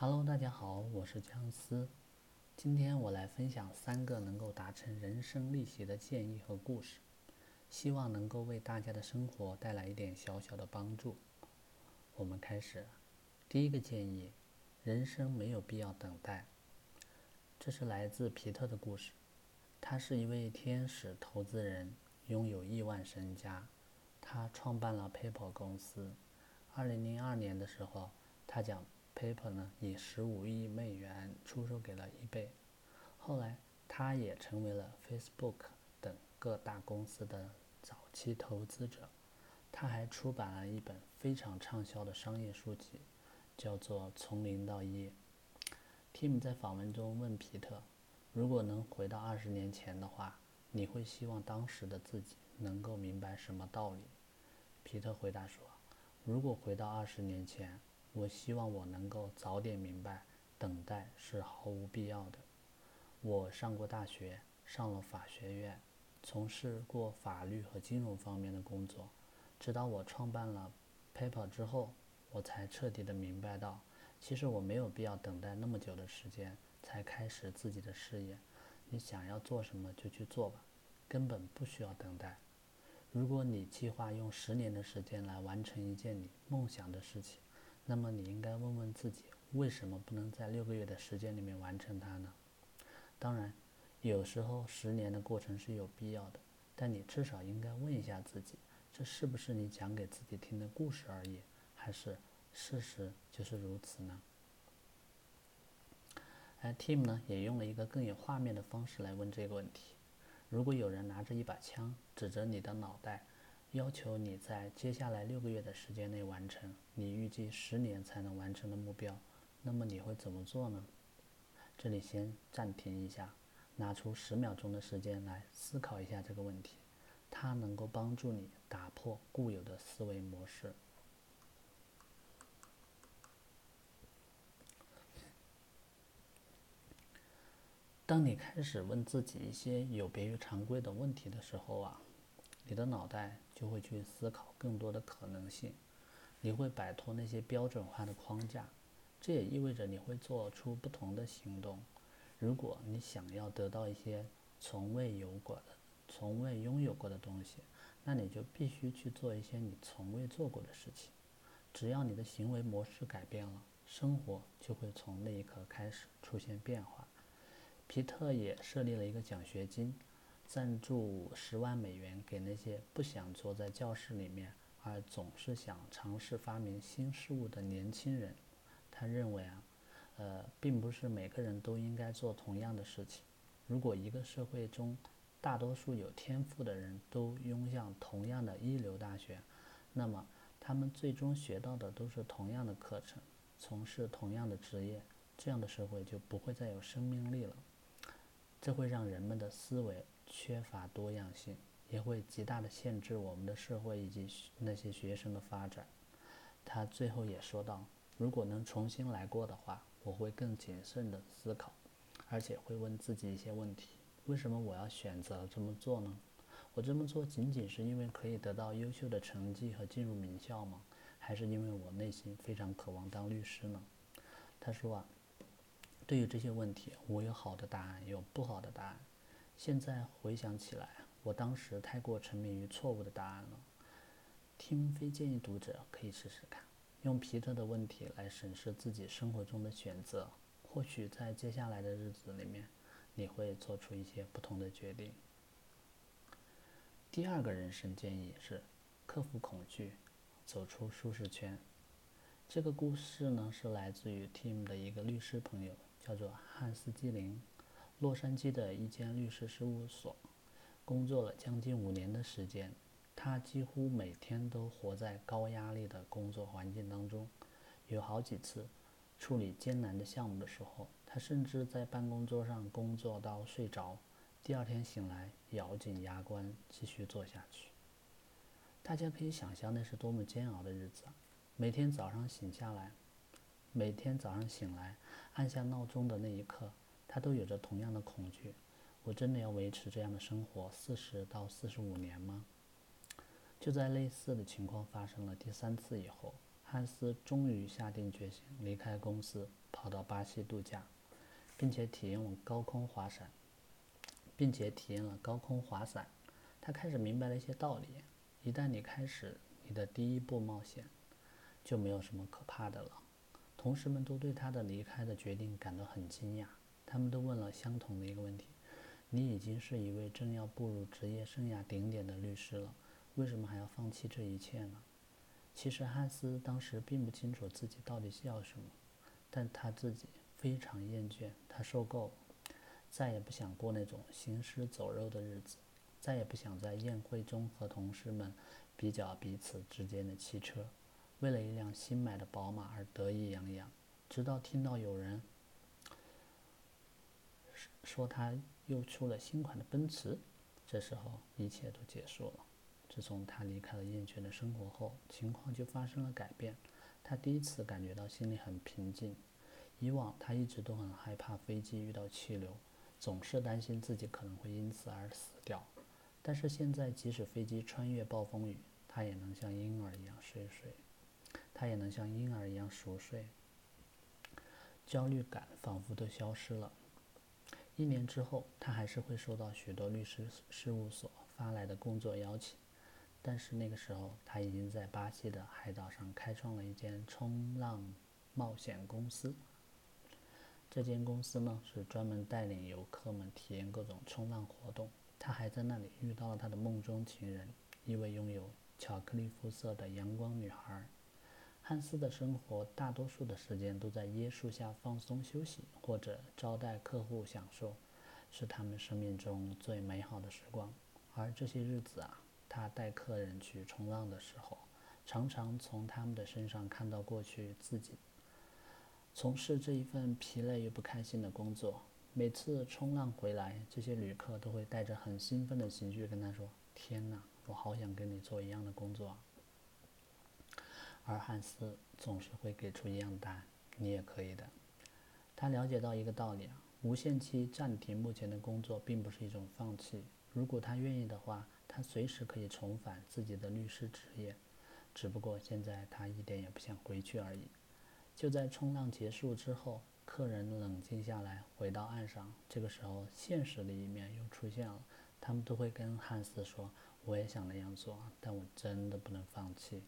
Hello，大家好，我是姜思。今天我来分享三个能够达成人生逆袭的建议和故事，希望能够为大家的生活带来一点小小的帮助。我们开始，第一个建议：人生没有必要等待。这是来自皮特的故事。他是一位天使投资人，拥有亿万身家。他创办了 PayPal 公司。二零零二年的时候，他讲 PayPal 呢以十五亿美元出售给了 eBay。后来，他也成为了 Facebook 等各大公司的早期投资者。他还出版了一本非常畅销的商业书籍，叫做《从零到一》。Tim 在访问中问皮特：“如果能回到二十年前的话，你会希望当时的自己能够明白什么道理？”皮特回答说：“如果回到二十年前，我希望我能够早点明白，等待是毫无必要的。我上过大学，上了法学院，从事过法律和金融方面的工作。直到我创办了 PayPal 之后，我才彻底的明白到，其实我没有必要等待那么久的时间才开始自己的事业。你想要做什么就去做吧，根本不需要等待。如果你计划用十年的时间来完成一件你梦想的事情，那么你应该问问自己，为什么不能在六个月的时间里面完成它呢？当然，有时候十年的过程是有必要的，但你至少应该问一下自己，这是不是你讲给自己听的故事而已，还是事实就是如此呢？而 Tim 呢，也用了一个更有画面的方式来问这个问题。如果有人拿着一把枪指着你的脑袋，要求你在接下来六个月的时间内完成你预计十年才能完成的目标，那么你会怎么做呢？这里先暂停一下，拿出十秒钟的时间来思考一下这个问题，它能够帮助你打破固有的思维模式。当你开始问自己一些有别于常规的问题的时候啊，你的脑袋就会去思考更多的可能性，你会摆脱那些标准化的框架，这也意味着你会做出不同的行动。如果你想要得到一些从未有过的、从未拥有过的东西，那你就必须去做一些你从未做过的事情。只要你的行为模式改变了，生活就会从那一刻开始出现变化。皮特也设立了一个奖学金，赞助十万美元给那些不想坐在教室里面，而总是想尝试发明新事物的年轻人。他认为啊，呃，并不是每个人都应该做同样的事情。如果一个社会中大多数有天赋的人都拥向同样的一流大学，那么他们最终学到的都是同样的课程，从事同样的职业，这样的社会就不会再有生命力了。这会让人们的思维缺乏多样性，也会极大的限制我们的社会以及那些学生的发展。他最后也说道：“如果能重新来过的话，我会更谨慎的思考，而且会问自己一些问题：为什么我要选择这么做呢？我这么做仅仅是因为可以得到优秀的成绩和进入名校吗？还是因为我内心非常渴望当律师呢？”他说啊。对于这些问题，我有好的答案，有不好的答案。现在回想起来，我当时太过沉迷于错误的答案了。听非建议读者可以试试看，用皮特的问题来审视自己生活中的选择，或许在接下来的日子里面，你会做出一些不同的决定。第二个人生建议是：克服恐惧，走出舒适圈。这个故事呢，是来自于 Tim 的一个律师朋友。叫做汉斯基林，洛杉矶的一间律师事务所，工作了将近五年的时间。他几乎每天都活在高压力的工作环境当中，有好几次处理艰难的项目的时候，他甚至在办公桌上工作到睡着，第二天醒来咬紧牙关继续做下去。大家可以想象那是多么煎熬的日子啊！每天早上醒下来。每天早上醒来，按下闹钟的那一刻，他都有着同样的恐惧。我真的要维持这样的生活四十到四十五年吗？就在类似的情况发生了第三次以后，汉斯终于下定决心离开公司，跑到巴西度假，并且体验了高空滑伞，并且体验了高空滑伞。他开始明白了一些道理：一旦你开始你的第一步冒险，就没有什么可怕的了。同事们都对他的离开的决定感到很惊讶，他们都问了相同的一个问题：你已经是一位正要步入职业生涯顶点的律师了，为什么还要放弃这一切呢？其实汉斯当时并不清楚自己到底需要什么，但他自己非常厌倦，他受够了，再也不想过那种行尸走肉的日子，再也不想在宴会中和同事们比较彼此之间的汽车，为了一辆新买的宝马而得意洋洋，直到听到有人说他又出了新款的奔驰，这时候一切都结束了。自从他离开了厌倦的生活后，情况就发生了改变。他第一次感觉到心里很平静。以往他一直都很害怕飞机遇到气流，总是担心自己可能会因此而死掉。但是现在，即使飞机穿越暴风雨，他也能像婴儿一样睡睡，他也能像婴儿一样熟睡。焦虑感仿佛都消失了。一年之后，他还是会收到许多律师事务所发来的工作邀请。但是那个时候，他已经在巴西的海岛上开创了一间冲浪冒险公司。这间公司呢，是专门带领游客们体验各种冲浪活动。他还在那里遇到了他的梦中情人，一位拥有巧克力肤色的阳光女孩。汉斯的生活大多数的时间都在椰树下放松休息，或者招待客户享受，是他们生命中最美好的时光。而这些日子啊。他带客人去冲浪的时候，常常从他们的身上看到过去自己从事这一份疲累又不开心的工作。每次冲浪回来，这些旅客都会带着很兴奋的情绪跟他说：“天哪，我好想跟你做一样的工作啊。”而汉斯总是会给出一样答案：“你也可以的。”他了解到一个道理啊，无限期暂停目前的工作并不是一种放弃。如果他愿意的话。他随时可以重返自己的律师职业，只不过现在他一点也不想回去而已。就在冲浪结束之后，客人冷静下来，回到岸上。这个时候，现实的一面又出现了。他们都会跟汉斯说：“我也想那样做，但我真的不能放弃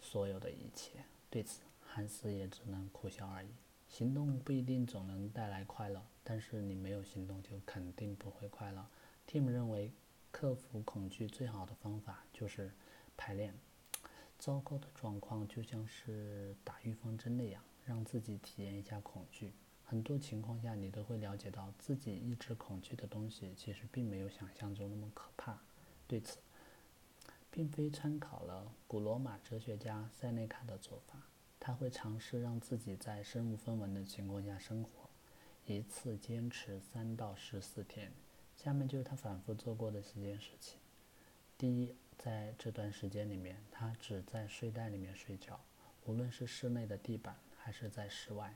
所有的一切。”对此，汉斯也只能苦笑而已。行动不一定总能带来快乐，但是你没有行动，就肯定不会快乐。Tim 认为，克服恐惧最好的方法就是排练。糟糕的状况就像是打预防针那样，让自己体验一下恐惧。很多情况下，你都会了解到自己一直恐惧的东西，其实并没有想象中那么可怕。对此，并非参考了古罗马哲学家塞内卡的做法，他会尝试让自己在身无分文的情况下生活，一次坚持三到十四天。下面就是他反复做过的几件事情：第一，在这段时间里面，他只在睡袋里面睡觉，无论是室内的地板还是在室外；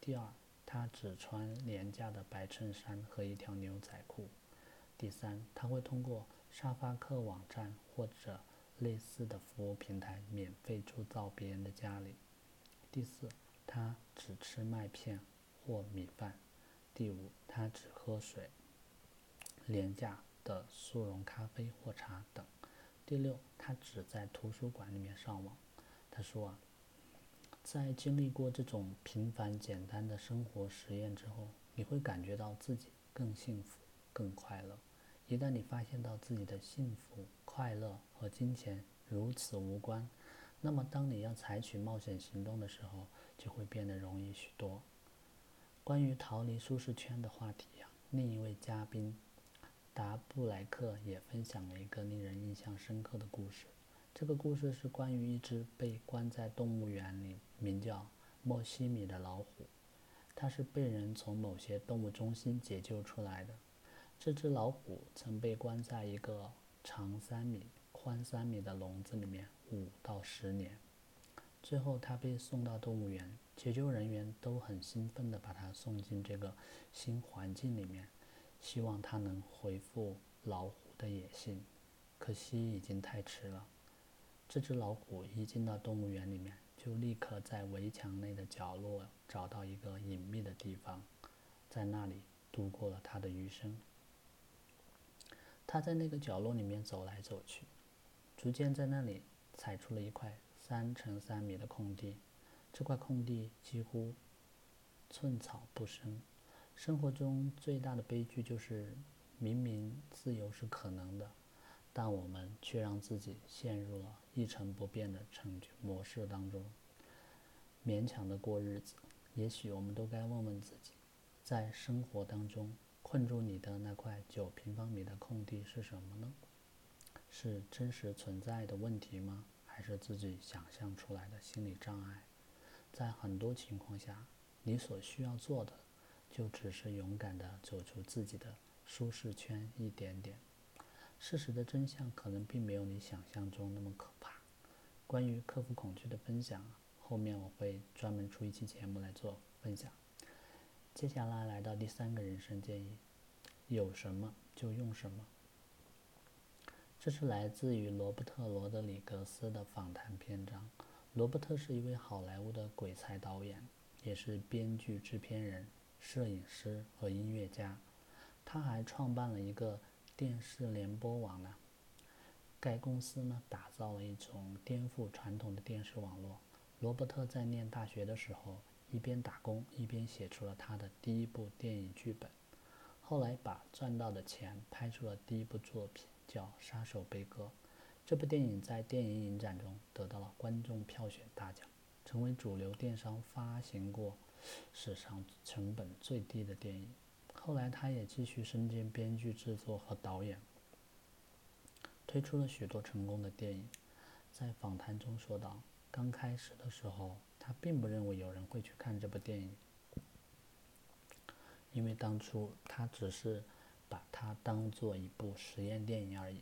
第二，他只穿廉价的白衬衫和一条牛仔裤；第三，他会通过沙发客网站或者类似的服务平台免费住到别人的家里；第四，他只吃麦片或米饭；第五，他只喝水。廉价的速溶咖啡或茶等。第六，他只在图书馆里面上网。他说啊，在经历过这种平凡简单的生活实验之后，你会感觉到自己更幸福、更快乐。一旦你发现到自己的幸福、快乐和金钱如此无关，那么当你要采取冒险行动的时候，就会变得容易许多。关于逃离舒适圈的话题呀，另一位嘉宾。达布莱克也分享了一个令人印象深刻的故事。这个故事是关于一只被关在动物园里、名叫莫西米的老虎。它是被人从某些动物中心解救出来的。这只老虎曾被关在一个长三米、宽三米的笼子里面五到十年。最后，它被送到动物园，解救人员都很兴奋地把它送进这个新环境里面。希望他能恢复老虎的野性，可惜已经太迟了。这只老虎一进到动物园里面，就立刻在围墙内的角落找到一个隐秘的地方，在那里度过了它的余生。他在那个角落里面走来走去，逐渐在那里踩出了一块三乘三米的空地。这块空地几乎寸草不生。生活中最大的悲剧就是，明明自由是可能的，但我们却让自己陷入了一成不变的成就模式当中，勉强的过日子。也许我们都该问问自己，在生活当中困住你的那块九平方米的空地是什么呢？是真实存在的问题吗？还是自己想象出来的心理障碍？在很多情况下，你所需要做的。就只是勇敢地走出自己的舒适圈一点点。事实的真相可能并没有你想象中那么可怕。关于克服恐惧的分享，后面我会专门出一期节目来做分享。接下来来到第三个人生建议：有什么就用什么。这是来自于罗伯特·罗德里格斯的访谈篇章。罗伯特是一位好莱坞的鬼才导演，也是编剧、制片人。摄影师和音乐家，他还创办了一个电视联播网呢。该公司呢，打造了一种颠覆传统的电视网络。罗伯特在念大学的时候，一边打工一边写出了他的第一部电影剧本。后来把赚到的钱拍出了第一部作品，叫《杀手悲歌》。这部电影在电影影展中得到了观众票选大奖，成为主流电商发行过。史上成本最低的电影。后来，他也继续身兼编剧、制作和导演，推出了许多成功的电影。在访谈中说道：“刚开始的时候，他并不认为有人会去看这部电影，因为当初他只是把它当做一部实验电影而已。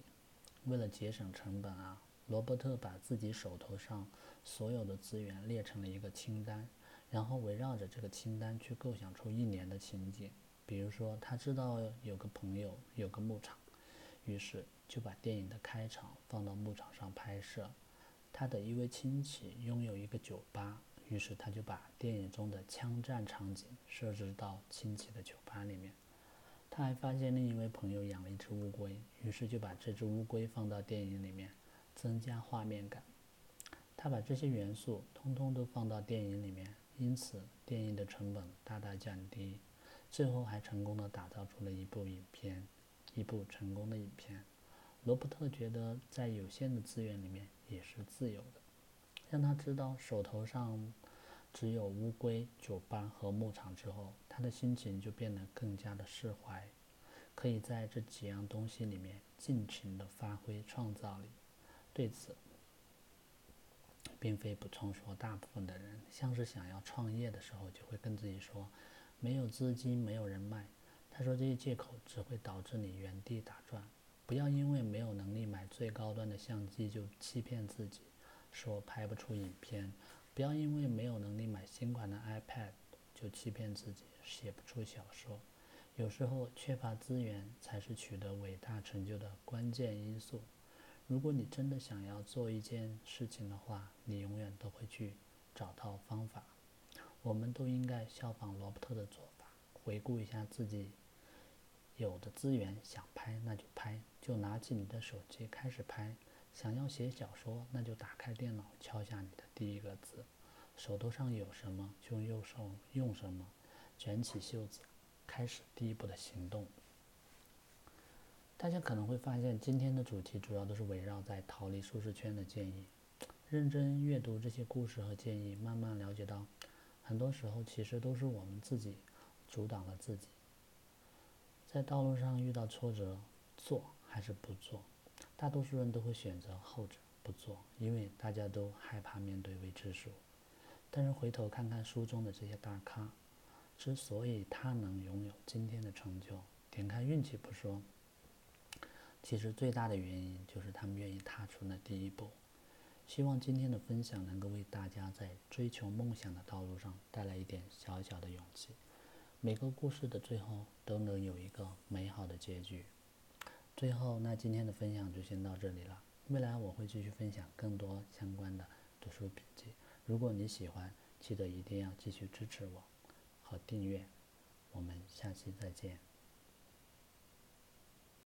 为了节省成本啊，罗伯特把自己手头上所有的资源列成了一个清单。”然后围绕着这个清单去构想出一年的情景，比如说他知道有个朋友有个牧场，于是就把电影的开场放到牧场上拍摄。他的一位亲戚拥有一个酒吧，于是他就把电影中的枪战场景设置到亲戚的酒吧里面。他还发现另一位朋友养了一只乌龟，于是就把这只乌龟放到电影里面，增加画面感。他把这些元素通通都放到电影里面。因此，电影的成本大大降低，最后还成功的打造出了一部影片，一部成功的影片。罗伯特觉得，在有限的资源里面也是自由的。让他知道手头上只有乌龟、酒吧和牧场之后，他的心情就变得更加的释怀，可以在这几样东西里面尽情的发挥创造力。对此，并非补充说，大部分的人像是想要创业的时候，就会跟自己说，没有资金，没有人脉。他说这些借口只会导致你原地打转。不要因为没有能力买最高端的相机就欺骗自己，说拍不出影片；不要因为没有能力买新款的 iPad 就欺骗自己写不出小说。有时候缺乏资源才是取得伟大成就的关键因素。如果你真的想要做一件事情的话，你永远都会去找到方法。我们都应该效仿罗伯特的做法，回顾一下自己有的资源，想拍那就拍，就拿起你的手机开始拍。想要写小说，那就打开电脑，敲下你的第一个字。手头上有什么就用右手用什么，卷起袖子，开始第一步的行动。大家可能会发现，今天的主题主要都是围绕在逃离舒适圈的建议。认真阅读这些故事和建议，慢慢了解到，很多时候其实都是我们自己阻挡了自己。在道路上遇到挫折，做还是不做？大多数人都会选择后者，不做，因为大家都害怕面对未知数。但是回头看看书中的这些大咖，之所以他能拥有今天的成就，点开运气不说。其实最大的原因就是他们愿意踏出那第一步。希望今天的分享能够为大家在追求梦想的道路上带来一点小小的勇气。每个故事的最后都能有一个美好的结局。最后，那今天的分享就先到这里了。未来我会继续分享更多相关的读书笔记。如果你喜欢，记得一定要继续支持我和订阅。我们下期再见。